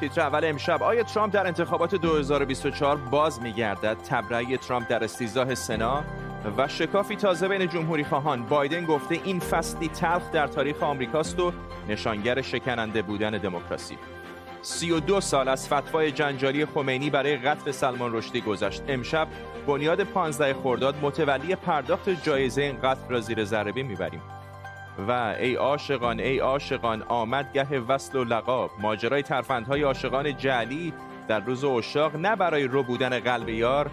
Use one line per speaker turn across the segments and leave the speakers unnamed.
تیتر اول امشب. آیا ترامپ در انتخابات 2024 باز میگردد؟ تبرئه ترامپ در استیزاه سنا. و شکافی تازه بین جمهوری خواهان. بایدن گفته این فصلی تلخ در تاریخ آمریکاست و نشانگر شکننده بودن دموکراسی. 32 سال از فتوای جنجالی خمینی برای قتل سلمان رشدی گذشت. امشب بنیاد 15 خرداد متولی پرداخت جایزه این قتل را زیر ذره می‌بریم. و ای عاشقان ای عاشقان آمد گه وصل و لقاب. ماجرای ترفندهای عاشقان جعلی در روز اشاق نه برای رو بودن قلب یار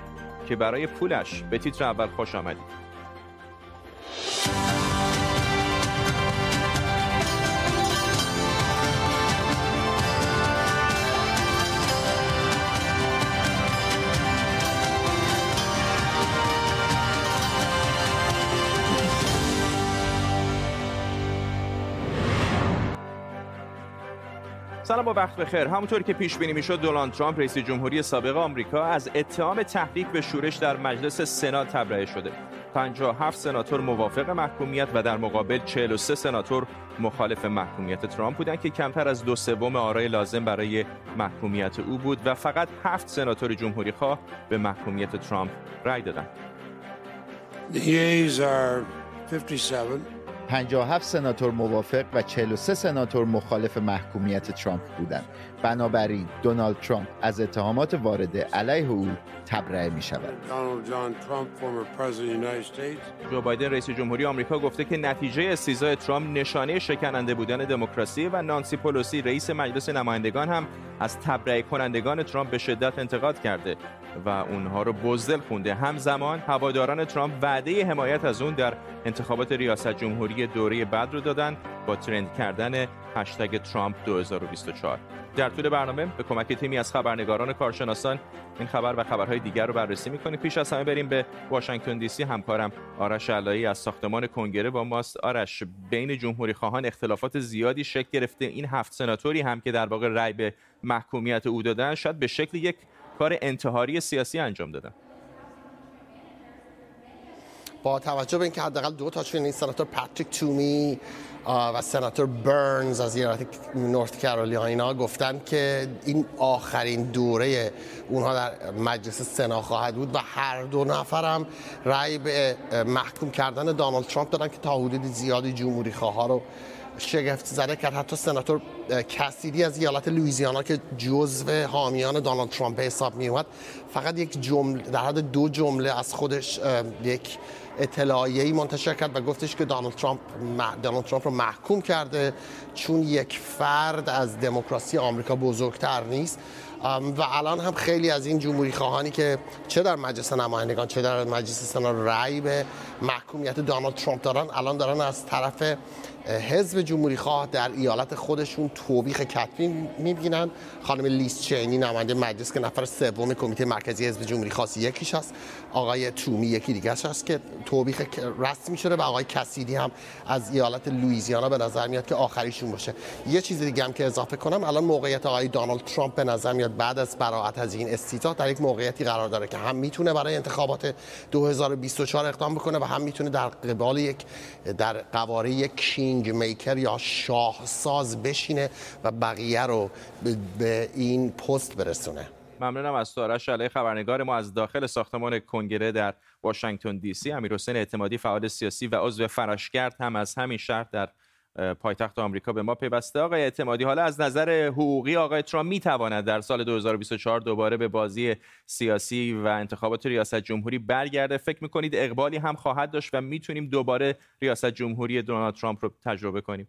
که برای پولش به تیتر اول خوش آمدید. سلام و وقت بخیر. همونطور که پیش بینی می‌شد دونالد ترامپ رئیس جمهوری سابق آمریکا از اتهام تحریک به شورش در مجلس سنا تبرئه شده. 57 سناتور موافق محکومیت و در مقابل 43 سناتور مخالف محکومیت ترامپ بودند که کمتر از دو سوم آرای لازم برای محکومیت او بود و فقط هفت سناتور جمهوری خواه به محکومیت ترامپ رای دادند.
57 سناتور موافق و 43 سناتور مخالف محکومیت ترامپ بودند. بنابراین دونالد ترامپ از اتهامات وارده علیه او تبرئه می شود.
جو بایدن رئیس جمهوری آمریکا گفته که نتیجه استیزای ترامپ نشانه شکننده بودن دموکراسی و نانسی پولوسی رئیس مجلس نمایندگان هم از تبرئه کنندگان ترامپ به شدت انتقاد کرده و اونها رو بزدل خونده همزمان هواداران ترامپ وعده حمایت از اون در انتخابات ریاست جمهوری دوره بعد رو دادن با ترند کردن هشتگ ترامپ 2024 در طول برنامه به کمک تیمی از خبرنگاران کارشناسان این خبر و خبرهای دیگر رو بررسی می‌کنیم. پیش از همه بریم به واشنگتن دی سی. همکارم آرش علایی از ساختمان کنگره با ماست. آرش بین جمهوری خواهان اختلافات زیادی شکل گرفته. این هفت سناتوری هم که در واقع رأی به محکومیت او دادن شاید به شکل یک کار انتحاری سیاسی انجام دادن.
با توجه به اینکه حداقل دو تاشون این سناتور پاتریک تومی و سناتور برنز از ایالت نورت کارولاینا گفتن که این آخرین دوره اونها در مجلس سنا خواهد بود و هر دو نفرم رأی به محکوم کردن دانالد ترامپ دادن که تا حدود زیادی جمهوری خواه رو شگفت زده کرد. حتی سناتور کسیدی از ایالت لویزیانا که جزو حامیان دانالد ترامپ حساب می اومد فقط یک جمله در حد دو جمله از خودش یک اطلاعیه‌ای منتشر کرد و گفتش که دانالد ترامپ دانالد ترامپ رو محکوم کرده چون یک فرد از دموکراسی آمریکا بزرگتر نیست. و الان هم خیلی از این جمهوری خواهانی که چه در مجلس نمایندگان چه در مجلس سنا رأی به محکومیت دانالد ترامپ دارن الان دارن از طرف حزب جمهوری خواه در ایالت خودشون توبیخ کتبی می‌بینن. خانم لیست چینی نماینده مجلس که نفر سوم کمیته مرکزی حزب جمهوری خاص یکیش هست. آقای تومی یکی دیگه هست که توبیخ رسمی شده و آقای کسیدی هم از ایالت لوئیزیانا به نظر میاد که آخریشون باشه. یه چیز دیگه هم که اضافه کنم الان موقعیت آقای دانالد ترامپ به نظر میاد بعد از براعت از این استیزا در یک موقعیتی قرار داره که هم می‌تونه برای انتخابات 2024 اقدام بکنه و هم می‌تونه در قبال یک در قواره یک کینگ میکر یا شاهساز بشینه و بقیه رو به این پست برسونه.
ممنونم از تارش علی خبرنگار ما از داخل ساختمان کنگره در واشنگتن دی سی. امیر حسین اعتمادی فعال سیاسی و عضو فراشگرد هم از همین شهر در پایتخت آمریکا به ما پیوسته. آقای اعتمادی حالا از نظر حقوقی آقای ترامپ می‌تواند در سال 2024 دوباره به بازی سیاسی و انتخابات ریاست جمهوری برگرده. فکر می‌کنید اقبالی هم خواهد داشت و می‌تونیم دوباره ریاست جمهوری دونالد ترامپ رو تجربه کنیم؟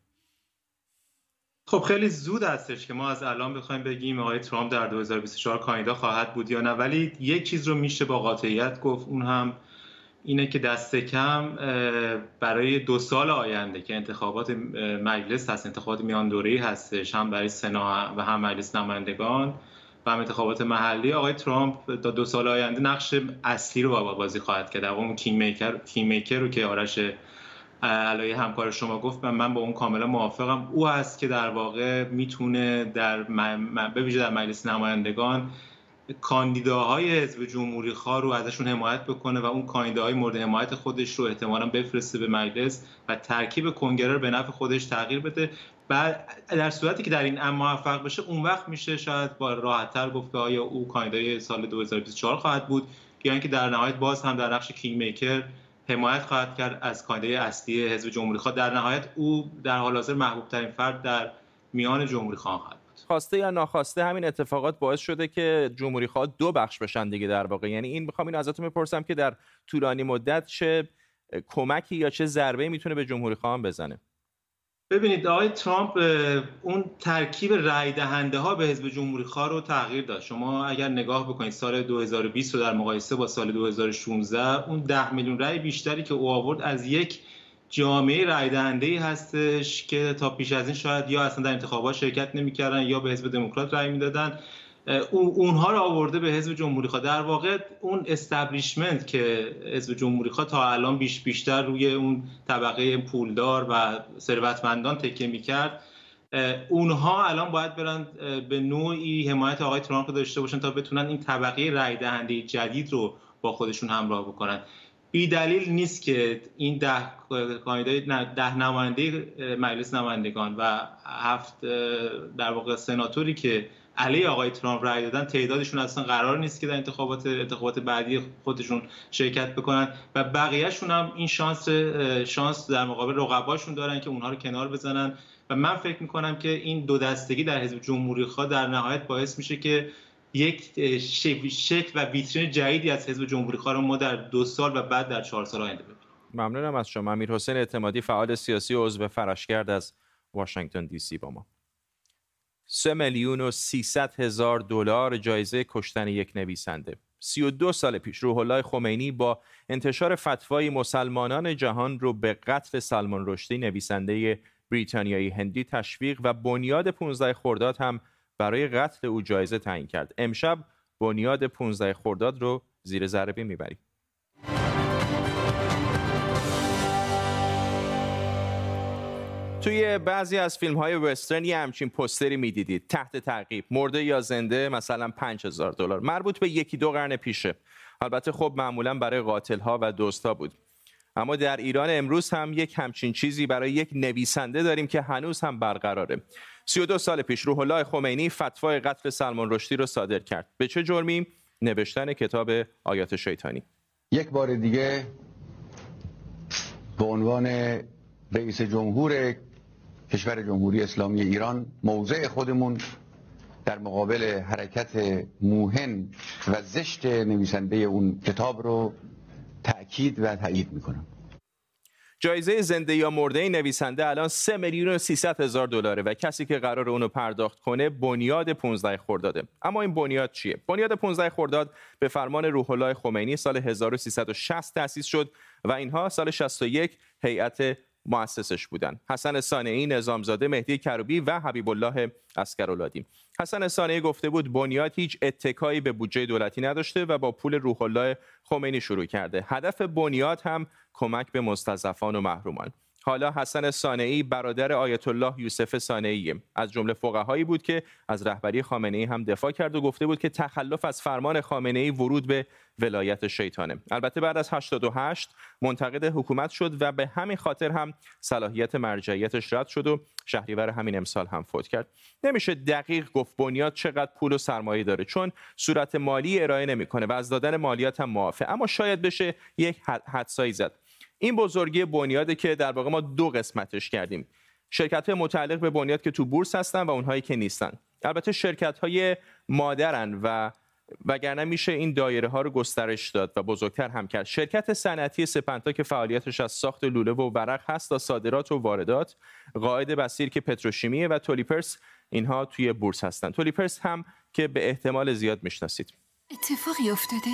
خب خیلی زود هستش که ما از الان بخوایم بگیم آقای ترامپ در 2024 کاندیدا خواهد بود یا نه. ولی یک چیز رو میشه با قاطعیت گفت. اون هم اینه که دست کم برای دو سال آینده که انتخابات مجلس هست انتخابات میان دوره‌ای هستش هم برای سنا و هم مجلس نمایندگان و هم انتخابات محلی. آقای ترامپ تا دو سال آینده نقش اصلی رو با بازی خواهد کرد. اون کینگ میکر کینگ رو که آرش علای همکار شما گفت من با اون کاملا موافقم. او هست که در واقع می‌تونه در به ویژه در مجلس نمایندگان کاندیداهای حزب جمهوری خواه رو ازشون حمایت بکنه و اون کاندیداهای مورد حمایت خودش رو احتمالا بفرسته به مجلس و ترکیب کنگره رو به نفع خودش تغییر بده. بعد در صورتی که در این ام موفق بشه اون وقت میشه شاید با راحتتر گفت آیا او کاندیدای سال 2024 خواهد بود یا اینکه در نهایت باز هم در نقش کینگ میکر حمایت خواهد کرد از کاندیدای اصلی حزب جمهوری خواه در نهایت او در حال حاضر محبوب ترین فرد در میان جمهوری خواهد
خواسته یا ناخواسته همین اتفاقات باعث شده که جمهوری خواه دو بخش بشن دیگه در واقع. یعنی این می‌خوام این ازتون بپرسم که در طولانی مدت چه کمکی یا چه ضربه می‌تونه به جمهوری خواهان بزنه؟
ببینید آقای ترامپ اون ترکیب رای دهنده ها به حزب جمهوری خواه رو تغییر داد. شما اگر نگاه بکنید سال 2020 رو در مقایسه با سال 2016 اون 10 میلیون رای بیشتری که او آورد از یک جامعه رای دهنده ای هستش که تا پیش از این شاید یا اصلا در انتخابات شرکت نمی‌کردن یا به حزب دموکرات رای می‌دادن. اونها رو آورده به حزب جمهوری خواه. در واقع اون استبلیشمنت که حزب جمهوری خواه تا الان بیش بیشتر روی اون طبقه پولدار و ثروتمندان تکیه می‌کرد اونها الان باید برن به نوعی حمایت آقای ترامپ داشته باشن تا بتونن این طبقه رای دهنده جدید رو با خودشون همراه بکنن. بی دلیل نیست که این ده ده نماینده مجلس نمایندگان و هفت در واقع سناتوری که علیه آقای ترامپ رای دادن تعدادشون اصلا قرار نیست که در انتخابات انتخابات بعدی خودشون شرکت بکنن و بقیهشون هم این شانس شانس در مقابل رقباشون دارن که اونها رو کنار بزنن. و من فکر می‌کنم که این دو دستگی در حزب جمهوری خواه در نهایت باعث میشه که یک شکل و ویترین جدیدی از حزب جمهوری رو ما در دو سال و بعد در چهار سال آینده ببینیم.
ممنونم از شما. امیر حسین اعتمادی فعال سیاسی و عضو فراشگرد از واشنگتن دی سی با ما. 3 میلیون و 300 هزار دلار جایزه کشتن یک نویسنده. 32 سال پیش روح الله خمینی با انتشار فتوای مسلمانان جهان رو به قتل سلمان رشدی نویسنده بریتانیایی هندی تشویق و بنیاد 15 خرداد هم برای قتل او جایزه تعیین کرد. امشب بنیاد 15 خرداد رو زیر ذره می‌بریم. توی بعضی از فیلم های وسترن یه همچین پستری می‌دیدید. تحت تعقیب. مرده یا زنده مثلا 5000 دلار. مربوط به یکی دو قرن پیشه. البته خب معمولا برای قاتل ها و دوست ها بود. اما در ایران امروز هم یک همچین چیزی برای یک نویسنده داریم که هنوز هم برقراره. 32 سال پیش روح الله خمینی فتوای قتل سلمان رشدی رو صادر کرد. به چه جرمی؟ نوشتن کتاب آیات شیطانی.
یک بار دیگه به عنوان رئیس جمهور کشور جمهوری اسلامی ایران موضع خودمون در مقابل حرکت موهن و زشت نویسنده اون کتاب رو تأکید و تایید می‌کنم.
جایزه زنده یا مرده نویسنده الان 3 میلیون و 300 هزار دلاره و کسی که قرار اونو پرداخت کنه بنیاد 15 خرداده. اما این بنیاد چیه؟ بنیاد 15 خرداد به فرمان روح الله خمینی سال 1360 تأسیس شد و اینها سال 61 هیئت مؤسسش بودن. حسن سانعی نظامزاده مهدی کروبی و حبیب الله اسکرولادی. حسن سانعی گفته بود بنیاد هیچ اتکایی به بودجه دولتی نداشته و با پول روح الله خمینی شروع کرده. هدف بنیاد هم کمک به مستضعفان و محرومان. حالا حسن سانعی برادر آیت الله یوسف سانعی از جمله فقهایی بود که از رهبری خامنه ای هم دفاع کرد و گفته بود که تخلف از فرمان خامنه ای ورود به ولایت شیطانه. البته بعد از 88 منتقد حکومت شد و به همین خاطر هم صلاحیت مرجعیتش رد شد و شهریور همین امسال هم فوت کرد. نمیشه دقیق گفت بنیاد چقدر پول و سرمایه داره چون صورت مالی ارائه نمی‌کنه و از دادن مالیات هم معافه اما شاید بشه یک حدسایی زد. این بزرگی بنیاده که در واقع ما دو قسمتش کردیم. شرکت های متعلق به بنیاد که تو بورس هستن و اونهایی که نیستن. البته شرکت های مادرن و وگرنه میشه این دایره ها رو گسترش داد و بزرگتر هم کرد. شرکت صنعتی سپنتا که فعالیتش از ساخت لوله و ورق هست تا صادرات و واردات قاعد بسیر که پتروشیمیه و تولیپرس اینها توی بورس هستن. تولیپرس هم که به احتمال زیاد می‌شناسید.
اتفاقی افتاده؟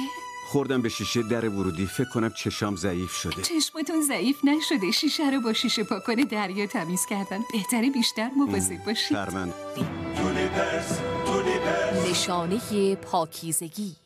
خوردم به شیشه در ورودی. فکر کنم چشام ضعیف شده.
چشمتون ضعیف نشده. شیشه رو با شیشه پاکن دریا تمیز کردن. بهتره بیشتر مواظب باشید.
شرمند.
نشانه پاکیزگی.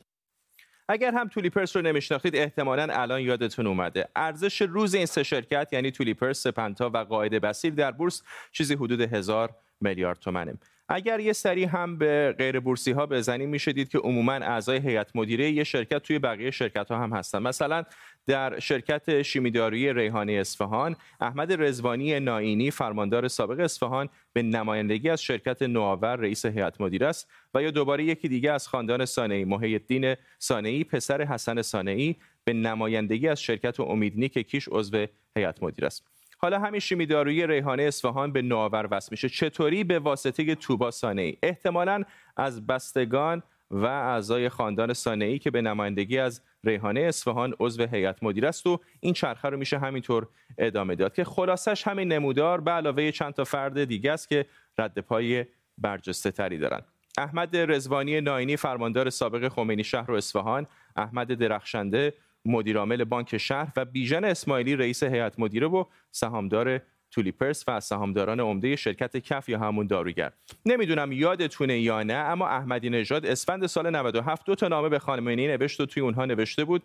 اگر هم تولیپرس رو نمیشناختید احتمالا الان یادتون اومده. ارزش روز این سه شرکت یعنی تولیپرس سپنتا و قاعده بسیر در بورس چیزی حدود هزار میلیارد تومنه. اگر یه سری هم به غیر بورسی ها بزنیم میشه دید که عموما اعضای هیئت مدیره یه شرکت توی بقیه شرکت ها هم هستن. مثلا در شرکت شیمیدارویی ریحانه اصفهان احمد رزوانی ناینی فرماندار سابق اصفهان به نمایندگی از شرکت نوآور رئیس هیئت مدیره است و یا دوباره یکی دیگه از خاندان سانعی محی الدین سانعی پسر حسن سانعی به نمایندگی از شرکت امیدنیک کیش عضو هیئت مدیره است. حالا همین شیمیدارویی ریحانه اصفهان به نوآور وصل میشه. چطوری به واسطه توبا سانعی احتمالاً از بستگان و اعضای خاندان سانعی که به نمایندگی از ریحانه اصفهان عضو هیئت مدیره است و این چرخه رو میشه همینطور ادامه داد که خلاصش همین نمودار به علاوه چند تا فرد دیگه است که رد پای برجسته تری دارن. احمد رزوانی ناینی فرماندار سابق خمینی شهر و اصفهان احمد درخشنده مدیرعامل بانک شهر و بیژن اسماعیلی رئیس هیئت مدیره و سهامدار تولیپرس و سهامداران عمده شرکت کف یا همون داروگر. نمی‌دونم یادتونه یا نه اما احمدی نژاد اسفند سال 97 دو تا نامه به خامنه‌ای نوشت و توی اونها نوشته بود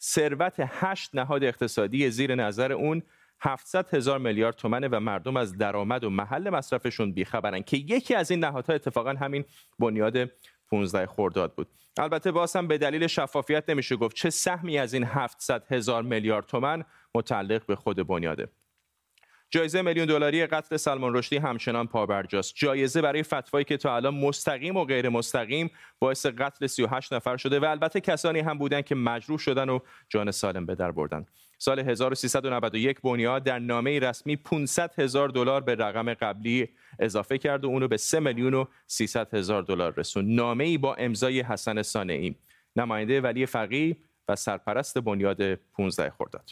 ثروت هشت نهاد اقتصادی زیر نظر اون 700 هزار میلیارد تومنه و مردم از درآمد و محل مصرفشون بیخبرن که یکی از این نهادها اتفاقا همین بنیاد 15 خرداد بود. البته باز هم به دلیل شفافیت نمیشه گفت چه سهمی از این 700 هزار میلیارد تومن متعلق به خود بنیاده. جایزه میلیون دلاری قتل سلمان رشدی همچنان پابرجاست. جایزه برای فتوایی که تا الان مستقیم و غیر مستقیم باعث قتل 38 نفر شده و البته کسانی هم بودند که مجروح شدن و جان سالم به در بردن. سال 1391 بنیاد در نامه رسمی 500 هزار دلار به رقم قبلی اضافه کرد و اونو به 3 میلیون و 300 هزار دلار رسون نامه ای با امضای حسن سانعی نماینده ولی فقیه و سرپرست بنیاد 15 خرداد.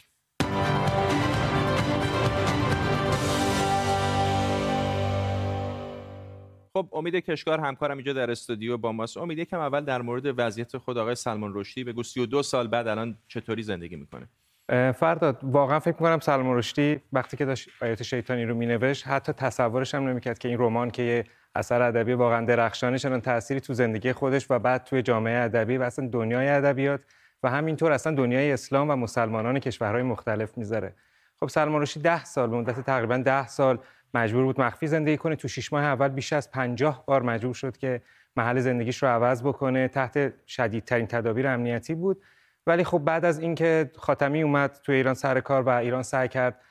خب امید کشکار همکارم اینجا در استودیو با ماست. امید یکم اول در مورد وضعیت خود آقای سلمان رشدی بگو. 32 سال بعد الان چطوری زندگی می‌کنه؟
فرداد واقعا فکر می‌کنم سلمان رشدی وقتی که داشت آیات شیطانی رو مینوشت حتی تصورش هم نمی‌کرد که این رمان که یه اثر ادبی واقعا درخشانی چنان تأثیری تو زندگی خودش و بعد توی جامعه ادبی و اصلا دنیای ادبیات و همینطور اصلا دنیای اسلام و مسلمانان کشورهای مختلف می‌ذاره. خب سلمان رشدی 10 سال مدت تقریبا 10 سال مجبور بود مخفی زندگی کنه. تو شش ماه اول بیش از 50 بار مجبور شد که محل زندگیش رو عوض بکنه. تحت شدیدترین تدابیر امنیتی بود. ولی خب بعد از اینکه خاتمی اومد تو ایران سر کار و ایران سعی کرد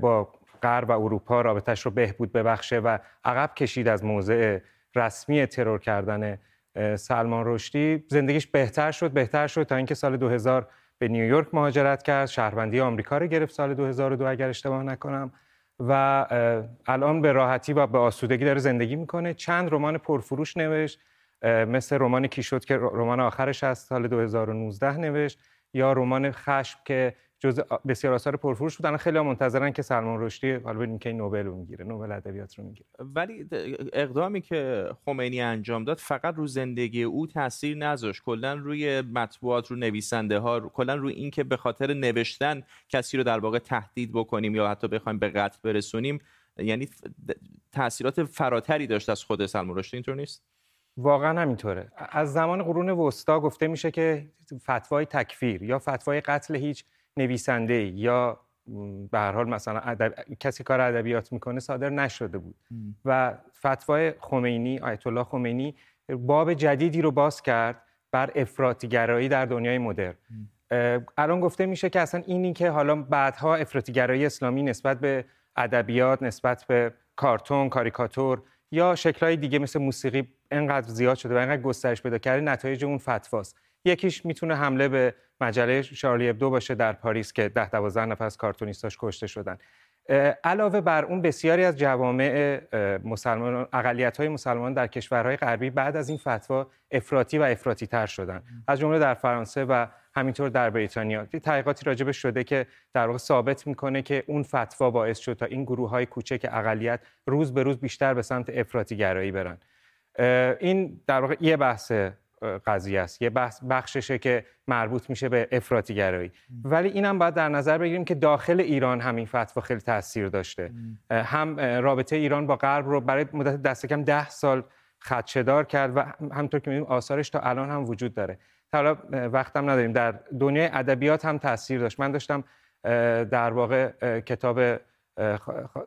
با غرب و اروپا رابطش رو بهبود ببخشه و عقب کشید از موضع رسمی ترور کردن سلمان رشدی زندگیش بهتر شد بهتر شد تا اینکه سال 2000 به نیویورک مهاجرت کرد. شهروندی آمریکا رو گرفت سال 2002 اگر اشتباه نکنم. و الان به راحتی و به آسودگی داره زندگی می‌کنه. چند رمان پرفروش نوشت. مثل رمان شد که رمان آخرش از سال 2019 نوشت یا رمان خشم که جز بسیار آثار پرفروش بودن خیلی منتظرن که سلمان رشدی حالا ببینیم که نوبل رو می‌گیره نوبل ادبیات رو می‌گیره.
ولی اقدامی که خمینی انجام داد فقط رو زندگی او تاثیر نذاشت. کلا روی مطبوعات رو نویسنده ها کلا روی اینکه به خاطر نوشتن کسی رو در واقع تهدید بکنیم یا حتی بخوایم به قتل برسونیم یعنی تاثیرات فراتری داشت از خود سلمان رشدی. اینطور نیست؟
واقعا همینطوره. از زمان قرون وسطا گفته میشه که فتوای تکفیر یا فتوای قتل هیچ نویسنده یا به هر حال مثلا ادب... کسی کار ادبیات می‌کنه صادر نشده بود. و فتوای خمینی آیت الله خمینی باب جدیدی رو باز کرد بر افراطیگرایی در دنیای مدرن. الان گفته میشه که اصلا اینی که حالا بعدها افراطیگرایی اسلامی نسبت به ادبیات نسبت به کارتون کاریکاتور یا شکلهای دیگه مثل موسیقی انقدر زیاد شده و انقدر گسترش پیدا کرده نتایج اون فتواست. یکیش می‌تونه حمله به مجله شارلی ابدو باشه در پاریس که ده دوازده نفر از کارتونیستاش کشته شدن. علاوه بر اون بسیاری از جوامع مسلمان اقلیت های مسلمان در کشورهای غربی بعد از این فتوا افراطی و افراطی تر شدن از جمله در فرانسه و همینطور در بریتانیا. تحقیقاتی راجبه شده که در واقع ثابت می‌کنه که اون فتوا باعث شد تا این گروه های کوچک اقلیت روز به روز بیشتر به سمت افراطی گرایی برن. این در واقع یه بحث قضیه است. یه بحث بخششه که مربوط میشه به افراطی گرایی. ولی اینم باید در نظر بگیریم که داخل ایران همین فتوا خیلی تاثیر داشته. هم رابطه ایران با غرب رو برای مدت دست کم ده سال خدشه‌دار کرد و همطور که می‌بینیم آثارش تا الان هم وجود داره. حالا وقتم نداریم. در دنیای ادبیات هم تاثیر داشت. من داشتم در واقع کتاب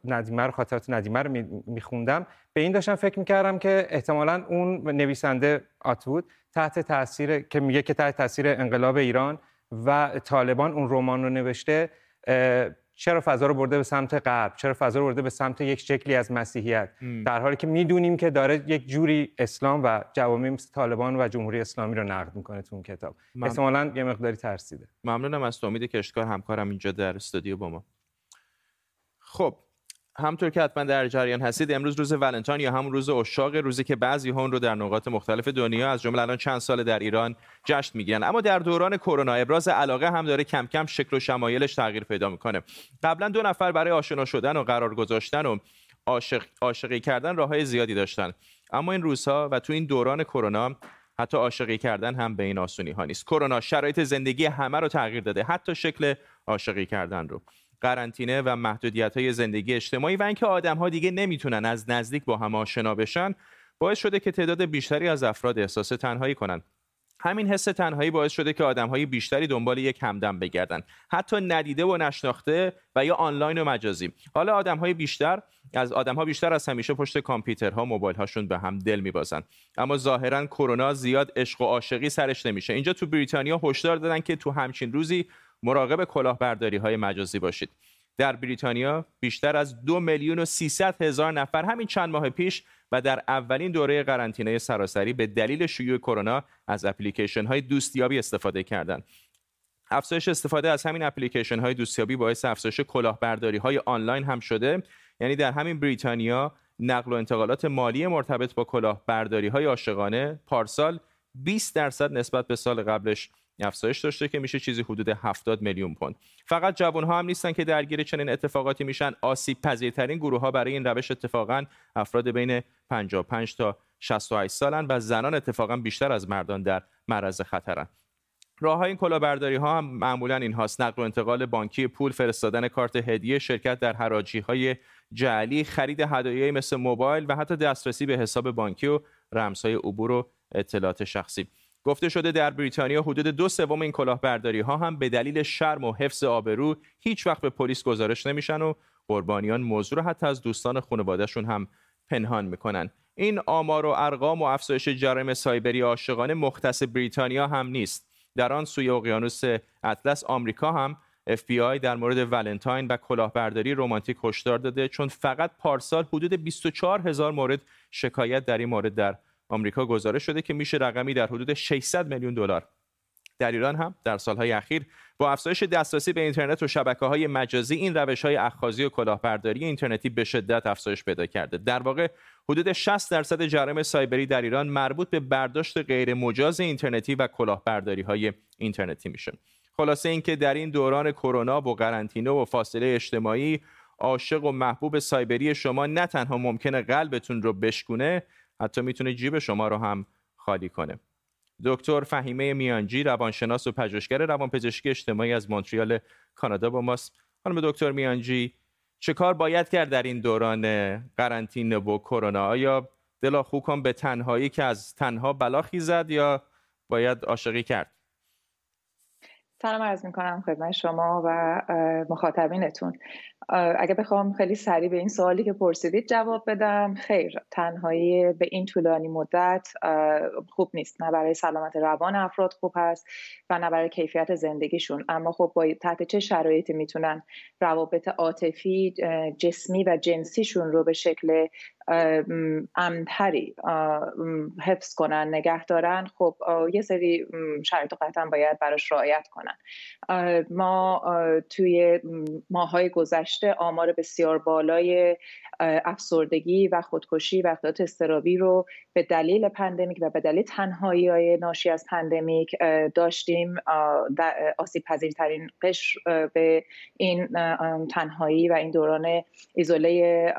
ندیمه رو خاطرات ندیمه رو میخوندم. به این داشتم فکر می‌کردم که احتمالا اون نویسنده آتوود تحت تاثیر که میگه که تحت تاثیر انقلاب ایران و طالبان اون رمان رو نوشته چرا فضا رو برده به سمت غرب؟ چرا فضا رو برده به سمت یک شکلی از مسیحیت؟ در حالی که می‌دونیم که داره یک جوری اسلام و جوامع مثل طالبان و جمهوری اسلامی رو نقد می‌کنه تو اون کتاب. مم... احتمالاً یه مقداری ترسیده.
ممنونم از تو. امید کشتکار همکارم اینجا در استودیو با ما. خب همطور که حتما در جریان هستید امروز روز ولنتاین یا همون روز اشاق روزی که بعضی ها رو در نقاط مختلف دنیا از جمله الان چند سال در ایران جشن می‌گیرن. اما در دوران کرونا ابراز علاقه هم داره کم کم شکل و شمایلش تغییر پیدا می‌کنه. قبلا دو نفر برای آشنا شدن و قرار گذاشتن و عاشق عاشقی کردن راههای زیادی داشتن. اما این روزها و تو این دوران کرونا حتی عاشقی کردن هم به این آسونی ها نیست. کرونا شرایط زندگی همه رو تغییر داده. حتی شکل عاشقی کردن رو. قرنطینه و محدودیت های زندگی اجتماعی و اینکه آدم ها دیگه نمی‌تونن از نزدیک با هم آشنا بشن باعث شده که تعداد بیشتری از افراد احساس تنهایی کنند همین حس تنهایی باعث شده که های بیشتری دنبال یک همدم بگردن. حتی ندیده و نشناخته و یا آنلاین و مجازی. حالا های بیشتر از ها بیشتر از همیشه پشت کامپیوترها موبایل هاشون به هم دل میبازن. اما ظاهرا کرونا زیاد عشق و عاشقی سرش نمیشه. اینجا تو بریتانیا هشدار دادن که تو همچین روزی مراقب کلاهبرداری های مجازی باشید در بریتانیا بیشتر از دو میلیون و 300 هزار نفر همین چند ماه پیش و در اولین دوره قرنطینه سراسری به دلیل شیوع کرونا از اپلیکیشن های دوستیابی استفاده کردند. افزایش استفاده از همین اپلیکیشن های دوستیابی باعث افزایش کلاهبرداری های آنلاین هم شده یعنی در همین بریتانیا نقل و انتقالات مالی مرتبط با کلاهبرداری های عاشقانه پارسال 20 درصد نسبت به سال قبلش افزایش داشته که میشه چیزی حدود 70 میلیون پوند. فقط جوان ها هم نیستن که درگیر چنین اتفاقاتی میشن. آسیب پذیرترین گروه ها برای این روش اتفاقا افراد بین 55 تا 68 سالن و زنان اتفاقا بیشتر از مردان در معرض خطرن. راه های این کلاهبرداری ها هم معمولا این هاست نقل و انتقال بانکی پول فرستادن کارت هدیه شرکت در حراجی های جعلی خرید هدایایی مثل موبایل و حتی دسترسی به حساب بانکی و رمزهای عبور و اطلاعات شخصی. گفته شده در بریتانیا حدود دو سوم این کلاهبرداری ها هم به دلیل شرم و حفظ آبرو هیچ وقت به پلیس گزارش نمیشن و قربانیان موضوع رو حتی از دوستان خانوادهشون هم پنهان می‌کنن. این آمار و ارقام و افزایش جرایم سایبری عاشقانه مختص بریتانیا هم نیست. در آن سوی اقیانوس اطلس آمریکا هم FBI در مورد ولنتاین و کلاهبرداری رمانتیک هشدار داده چون فقط پارسال حدود 24 هزار مورد شکایت در این مورد در آمریکا گزارش شده که میشه رقمی در حدود 600 میلیون دلار. در ایران هم در سالهای اخیر با افزایش دسترسی به اینترنت و شبکه های مجازی این روش های اخاذی و کلاهبرداری اینترنتی به شدت افزایش پیدا کرده. در واقع حدود 60 درصد جرایم سایبری در ایران مربوط به برداشت غیر مجاز اینترنتی و کلاهبرداری های اینترنتی میشه. خلاصه اینکه در این دوران کرونا و قرنطینه و فاصله اجتماعی عاشق و محبوب سایبری شما نه تنها ممکنه قلبتون رو بشکونه حتی می‌تونه جیب شما رو هم خالی کنه. دکتر فهیمه میانجی روانشناس و پژوهشگر روانپزشکی اجتماعی از مونتریال کانادا با ماست. خانم دکتر میانجی چه کار باید کرد در این دوران قرنطینه و کرونا؟ آیا دلا خوکم به تنهایی که از تنها بلا خیزد یا باید عاشقی کرد؟
سلام عرض می کنم خدمت شما و مخاطبینتون. اگه بخوام خیلی سریع به این سوالی که پرسیدید جواب بدم. خیر تنهایی به این طولانی مدت خوب نیست. نه برای سلامت روان افراد خوب هست و نه برای کیفیت زندگیشون. اما خب با تحت چه شرایطی می‌تونن روابط عاطفی جسمی و جنسیشون رو به شکل امتری حفظ کنن نگه دارن خب یه سری شرایط قطعا باید براش رعایت کنن. ما توی ماهای گذشته آمار بسیار بالای افسردگی و خودکشی و اختلالات اضطرابی رو به دلیل pandemic و به دلیل تنهایی های ناشی از pandemic داشتیم. آسیب پذیرترین قشر به این تنهایی و این دوران ایزوله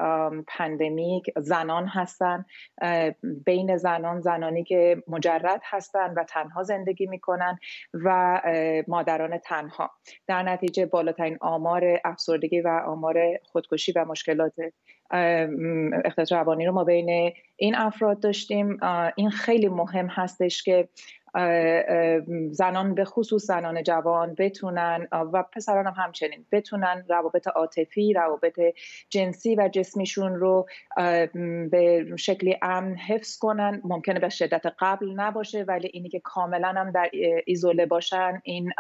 پندمیک زنان هستن بین زنان زنانی که مجرد هستن و تنها زندگی می‌کنن و مادران تنها. در نتیجه بالاترین آمار افسردگی و آمار خودکشی و مشکلات اختلالات روانی رو ما بین این افراد داشتیم. این خیلی مهم هستش که زنان به خصوص زنان جوان بتونن و پسران هم همچنین بتونن روابط عاطفی روابط جنسی و جسمیشون رو به شکلی امن حفظ کنن. ممکنه به شدت قبل نباشه ولی اینی که کاملا هم در ایزوله باشن این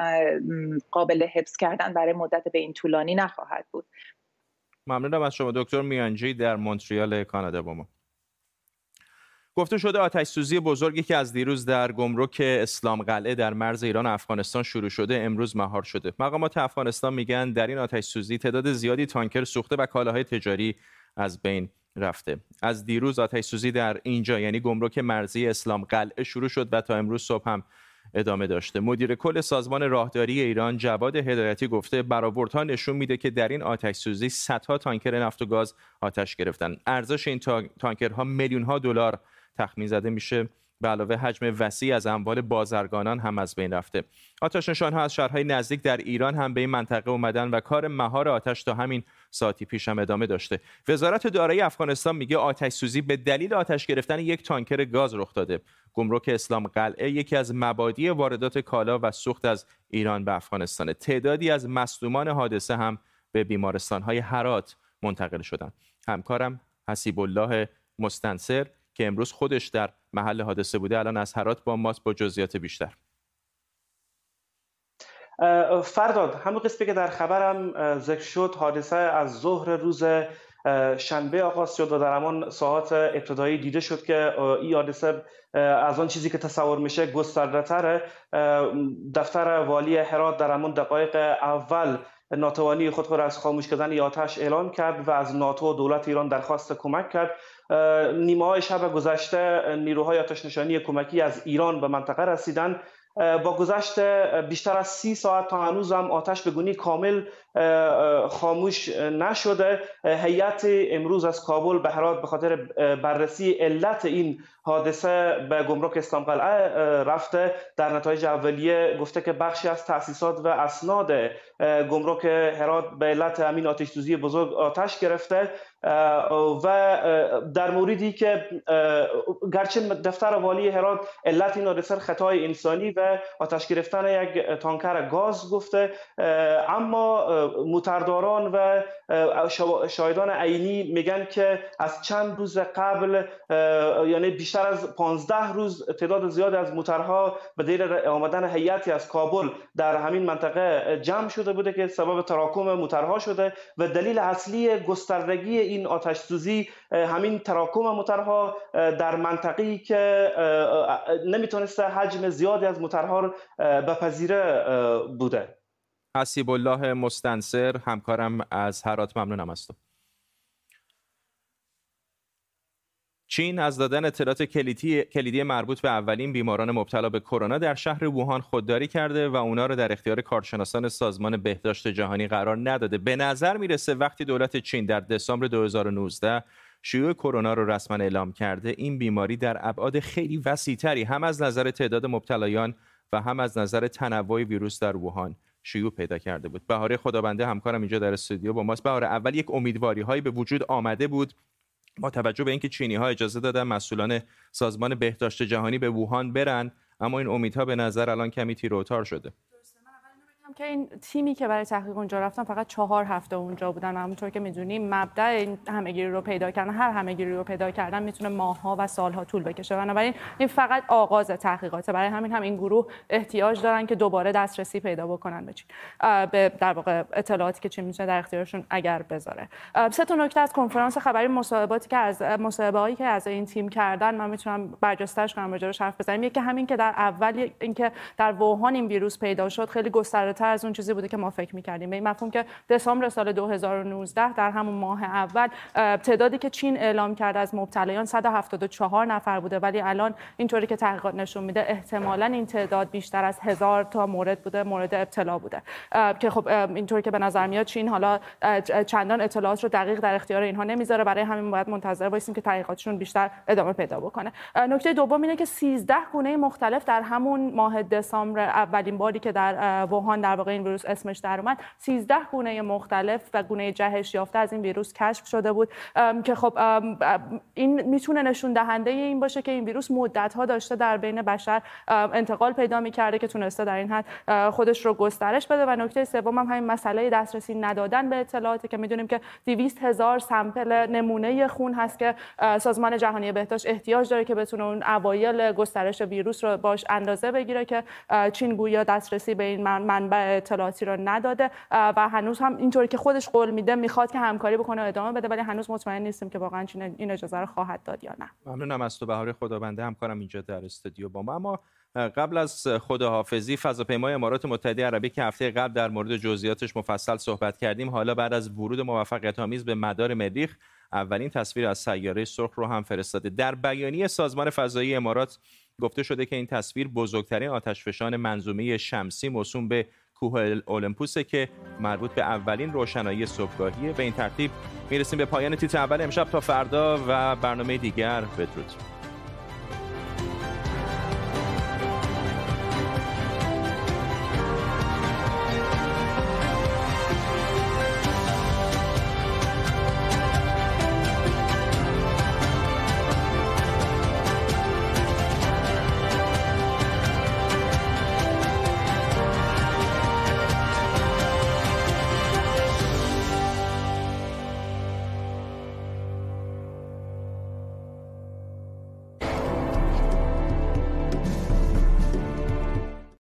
قابل حفظ کردن برای مدت به این طولانی نخواهد بود.
ممنونم از شما دکتر میانجی در مونتریال کانادا با ما. گفته شده آتش سوزی بزرگی که از دیروز در گمرک اسلام قلعه در مرز ایران و افغانستان شروع شده امروز مهار شده. مقامات افغانستان میگن در این آتش سوزی تعداد زیادی تانکر سوخته و کالاهای تجاری از بین رفته. از دیروز آتش سوزی در اینجا یعنی گمرک مرزی اسلام قلعه شروع شد و تا امروز صبح هم ادامه داشته. مدیر کل سازمان راهداری ایران جواد هدایتی گفته برآوردها نشون میده که در این آتش سوزی صدها تانکر نفت و گاز آتش گرفتن. ارزش این تانکرها میلیون ها دلار تخمین زده میشه. به علاوه حجم وسیع از اموال بازرگانان هم از بین رفته. آتش نشان ها از شهرهای نزدیک در ایران هم به این منطقه اومدن و کار مهار آتش تا همین ساعتی پیش هم ادامه داشته. وزارت دارایی افغانستان میگه آتش سوزی به دلیل آتش گرفتن یک تانکر گاز رخ داده. گمرک اسلام قلعه یکی از مبادی واردات کالا و سوخت از ایران به افغانستان تعدادی از مصدومان حادثه هم به بیمارستان های هرات منتقل شدند. همکارم حسیب الله مستنصر که امروز خودش در محل حادثه بوده الان از هرات با ماست با جزئیات بیشتر.
فرداد همون قسمی که در خبرم ذکر شد حادثه از ظهر روز شنبه آغاز شد و در همان ساعات ابتدایی دیده شد که این حادثه از آن چیزی که تصور میشه گسترده دفتر والی هرات در همان دقایق اول ناتوانی خود را از خاموش کردن آتش اعلام کرد و از ناتو و دولت ایران درخواست کمک کرد. نیمه های شب گذشته نیروهای آتش نشانی کمکی از ایران به منطقه رسیدن. با گذشت بیشتر از سی ساعت تا هنوز هم آتش گونی کامل خاموش نشده. هیئت امروز از کابل به هرات به خاطر بررسی علت این حادثه به گمرک اسلام قلعه رفته. در نتایج اولیه گفته که بخشی از تاسیسات و اسناد گمرک هرات به علت امین آتش سوزی بزرگ آتش گرفته. و در موردی که گرچه دفتر والی هرات علت این حادثه خطای انسانی و آتش گرفتن یک تانکر گاز گفته اما مترداران و شاهدان عینی میگن که از چند روز قبل یعنی بیشتر از 15 روز تعداد زیاد از موترها به دلیل آمدن هیئتی از کابل در همین منطقه جمع شده بوده که سبب تراکم موترها شده و دلیل اصلی گستردگی این آتش سوزی همین تراکم موترها در منطقه‌ای که نمی‌تونسته حجم زیادی از موترها بپذیره بوده.
حسیب الله مستنصر همکارم از هرات. ممنونم از تو. چین از دادن اطلاعات کلیدی, کلیدی مربوط به اولین بیماران مبتلا به کرونا در شهر ووهان خودداری کرده و اونا رو در اختیار کارشناسان سازمان بهداشت جهانی قرار نداده. به نظر می‌رسه وقتی دولت چین در دسامبر 2019 شیوع کرونا رو رسما اعلام کرده این بیماری در ابعاد خیلی وسیعتری هم از نظر تعداد مبتلایان و هم از نظر تنوع ویروس در ووهان. شیوع پیدا کرده بود. بهاره خدابنده همکارم اینجا در استودیو با ماست. بهاره اول یک امیدواری هایی به وجود آمده بود با توجه به اینکه چینی ها اجازه دادن مسئولان سازمان بهداشت جهانی به ووهان برن اما این امیدها به نظر الان کمی تیروتار شده.
که این تیمی که برای تحقیق اونجا رفتن فقط چهار هفته اونجا بودن. همونطور که می‌دونیم مبدع این همهگیری رو پیدا کردن هر همهگیری رو پیدا کردن می‌تونه ماهها و سالها طول بکشه. بنابراین این فقط آغاز تحقیقاته. برای همین هم این گروه احتیاج دارن که دوباره دسترسی پیدا بکنن به چین به در واقع اطلاعاتی که چین می‌تونه در اختیارشون اگر بذاره. سه تا نکته از کنفرانس خبری مصاحباتی که از مصاحبه‌ای که از این تیم کردن من می‌تونم برجسته‌اش کنم راجعش حرف بزنیم. یکی همین که در اول اینکه در ووهان این ویروس پیدا شد خیلی گسترده تر از اون چیزی بوده که ما فکر می‌کردیم. به این مفهوم که دسامبر سال 2019 در همون ماه اول تعدادی که چین اعلام کرد از مبتلایان 174 نفر بوده ولی الان اینطوری که تحقیقات نشون میده احتمالا این تعداد بیشتر از هزار تا مورد بوده مورد ابتلا بوده. که خب اینطوری که به نظر میاد چین حالا چندان اطلاعات رو دقیق در اختیار اینها نمی‌ذاره. برای همین باید منتظر باشیم که تحقیقاتشون بیشتر ادامه پیدا بکنه. نکته دوم اینه که 13 گونه مختلف در همون ماه دسامبر اولین باری که در ووهان در در واقع این ویروس اسمش در اومد. 13 گونه مختلف و گونه جهش یافته از این ویروس کشف شده بود که خب این می‌تونه نشون دهنده این باشه که این ویروس مدت ها داشته در بین بشر انتقال پیدا می‌کرده که تونسته در این حد خودش رو گسترش بده. و نکته سوم هم همین مسئله دسترسی ندادن به اطلاعاتی که می‌دونیم که 200 هزار سمپل نمونه خون هست که سازمان جهانی بهداشت احتیاج داره که بتونه اون اوایل گسترش ویروس رو باش اندازه بگیره که چین گویا دسترسی به این منبع اطلاعاتی رو نداده و هنوز هم اینطوری که خودش قول میده می‌خواد که همکاری بکنه و ادامه بده ولی هنوز مطمئن نیستیم که واقعا این اجازه رو خواهد داد یا نه.
ممنونم از تو بهار خدابنده همکارم اینجا در استودیو با ما. اما قبل از خداحافظی فضاپیمای امارات متحده عربی که هفته قبل در مورد جزئیاتش مفصل صحبت کردیم حالا بعد از ورود موفقیت آمیز به مدار مریخ اولین تصویر از سیاره سرخ رو هم فرستاده. در بیانیه سازمان فضایی امارات گفته شده که این تصویر بزرگترین آتشفشان منظومه شمسی موسوم به کوه اولمپوسه که مربوط به اولین روشنایی صبحگاهیه به این ترتیب می‌رسیم به پایان تیتر اول امشب. تا فردا و برنامه دیگر بدرود.